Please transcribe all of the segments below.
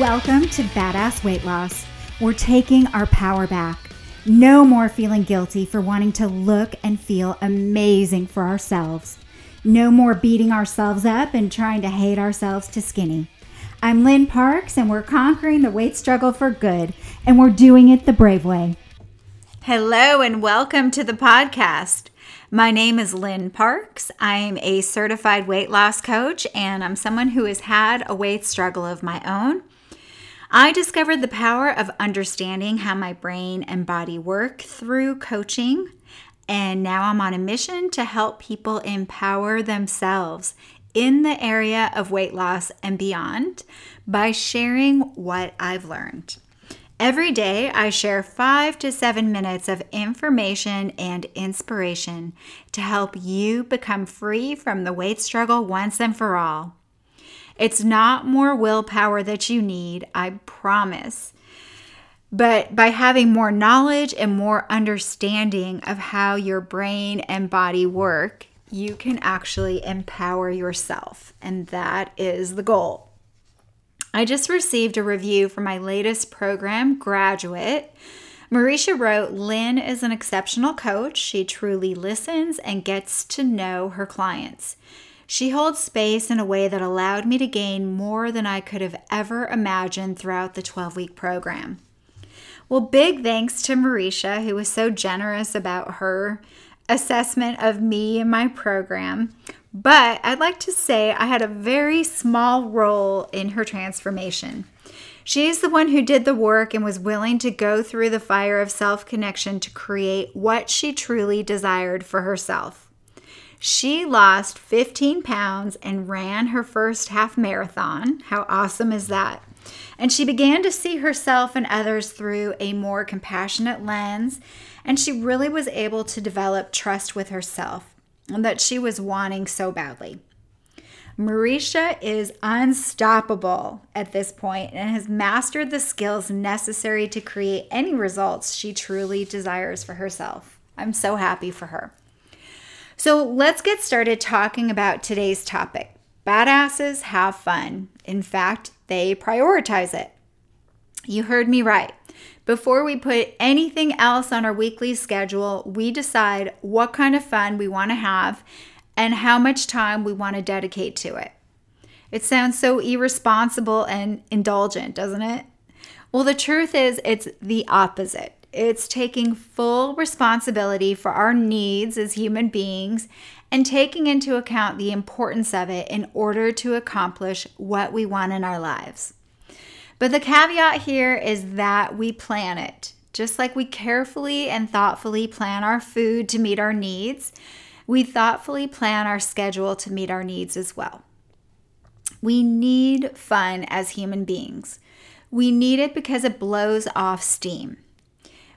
Welcome to Badass Weight Loss. We're taking our power back. No more feeling guilty for wanting to look and feel amazing for ourselves. No more beating ourselves up and trying to hate ourselves to skinny. I'm Lynn Parks, and we're conquering the weight struggle for good, and we're doing it the brave way. Hello, and welcome to the podcast. My name is Lynn Parks. I'm a certified weight loss coach, and I'm someone who has had a weight struggle of my own. I discovered the power of understanding how my brain and body work through coaching, and now I'm on a mission to help people empower themselves in the area of weight loss and beyond by sharing what I've learned. Every day, I share five to seven minutes of information and inspiration to help you become free from the weight struggle once and for all. It's not more willpower that you need, I promise. But by having more knowledge and more understanding of how your brain and body work, you can actually empower yourself. And that is the goal. I just received a review for my latest program, Graduate. Marisha wrote, Lynn is an exceptional coach. She truly listens and gets to know her clients. She holds space in a way that allowed me to gain more than I could have ever imagined throughout the 12 week program. Well, big thanks to Marisha, who was so generous about her assessment of me and my program. But I'd like to say I had a very small role in her transformation. She's the one who did the work and was willing to go through the fire of self connection to create what she truly desired for herself. She lost 15 pounds and ran her first half marathon. How awesome is that? And she began to see herself and others through a more compassionate lens. And she really was able to develop trust with herself and that she was wanting so badly. Marisha is unstoppable at this point and has mastered the skills necessary to create any results she truly desires for herself. I'm so happy for her. So let's get started talking about today's topic. Badasses have fun. In fact, they prioritize it. You heard me right. Before we put anything else on our weekly schedule, we decide what kind of fun we want to have and how much time we want to dedicate to it. It sounds so irresponsible and indulgent, doesn't it? Well, the truth is, it's the opposite. It's taking full responsibility for our needs as human beings and taking into account the importance of it in order to accomplish what we want in our lives. But the caveat here is that we plan it. Just like we carefully and thoughtfully plan our food to meet our needs, we thoughtfully plan our schedule to meet our needs as well. We need fun as human beings. We need it because it blows off steam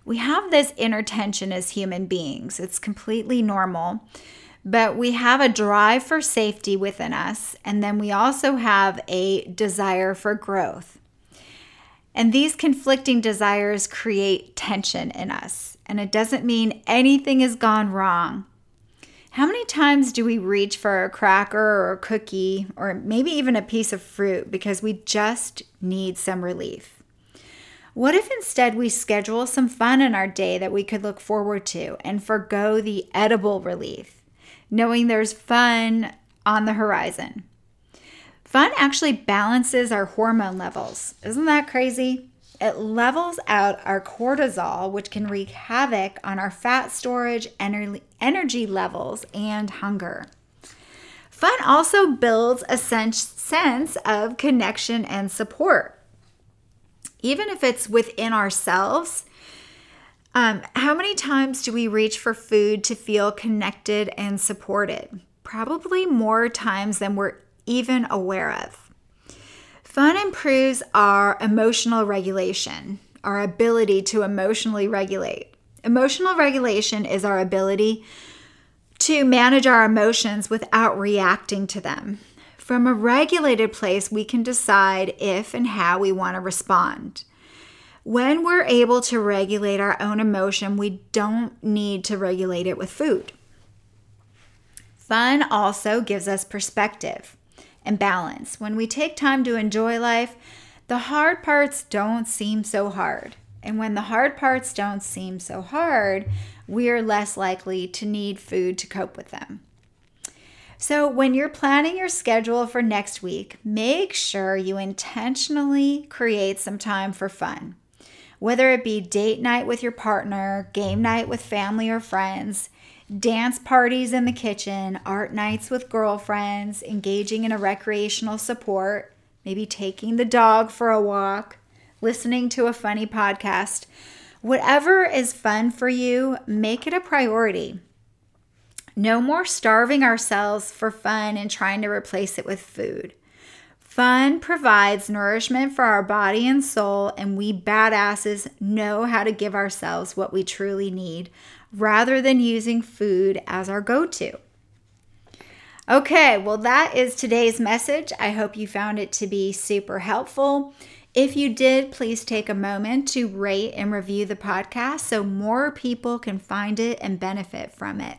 we have this inner tension as human beings. It's completely normal. But we have a drive for safety within us, and then we also have a desire for growth. And these conflicting desires create tension in us. And it doesn't mean anything has gone wrong. How many times do we reach for a cracker or a cookie or maybe even a piece of fruit because we just need some relief? What if instead we schedule some fun in our day that we could look forward to and forego the edible relief, knowing there's fun on the horizon? Fun actually balances our hormone levels. Isn't that crazy? It levels out our cortisol, which can wreak havoc on our fat storage, energy levels, and hunger. Fun also builds a sense of connection and support even if it's within ourselves. Um, how many times do we reach for food to feel connected and supported? Probably more times than we're even aware of. Fun improves our emotional regulation, our ability to emotionally regulate. Emotional regulation is our ability to manage our emotions without reacting to them. From a regulated place, we can decide if and how we want to respond. When we're able to regulate our own emotion, we don't need to regulate it with food. Fun also gives us perspective and balance. When we take time to enjoy life, the hard parts don't seem so hard. And when the hard parts don't seem so hard, we're less likely to need food to cope with them. So, when you're planning your schedule for next week, make sure you intentionally create some time for fun. Whether it be date night with your partner, game night with family or friends, dance parties in the kitchen, art nights with girlfriends, engaging in a recreational support, maybe taking the dog for a walk, listening to a funny podcast. Whatever is fun for you, make it a priority. No more starving ourselves for fun and trying to replace it with food. Fun provides nourishment for our body and soul, and we badasses know how to give ourselves what we truly need rather than using food as our go to. Okay, well, that is today's message. I hope you found it to be super helpful. If you did, please take a moment to rate and review the podcast so more people can find it and benefit from it.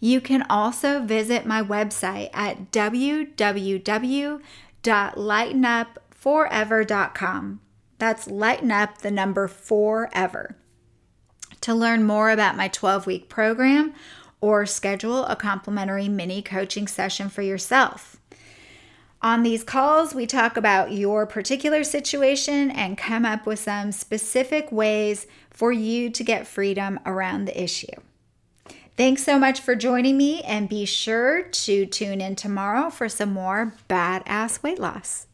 You can also visit my website at www.lightenup4ever.com. That's lighten up the number forever. To learn more about my 12 week program or schedule a complimentary mini coaching session for yourself. On these calls, we talk about your particular situation and come up with some specific ways for you to get freedom around the issue. Thanks so much for joining me, and be sure to tune in tomorrow for some more badass weight loss.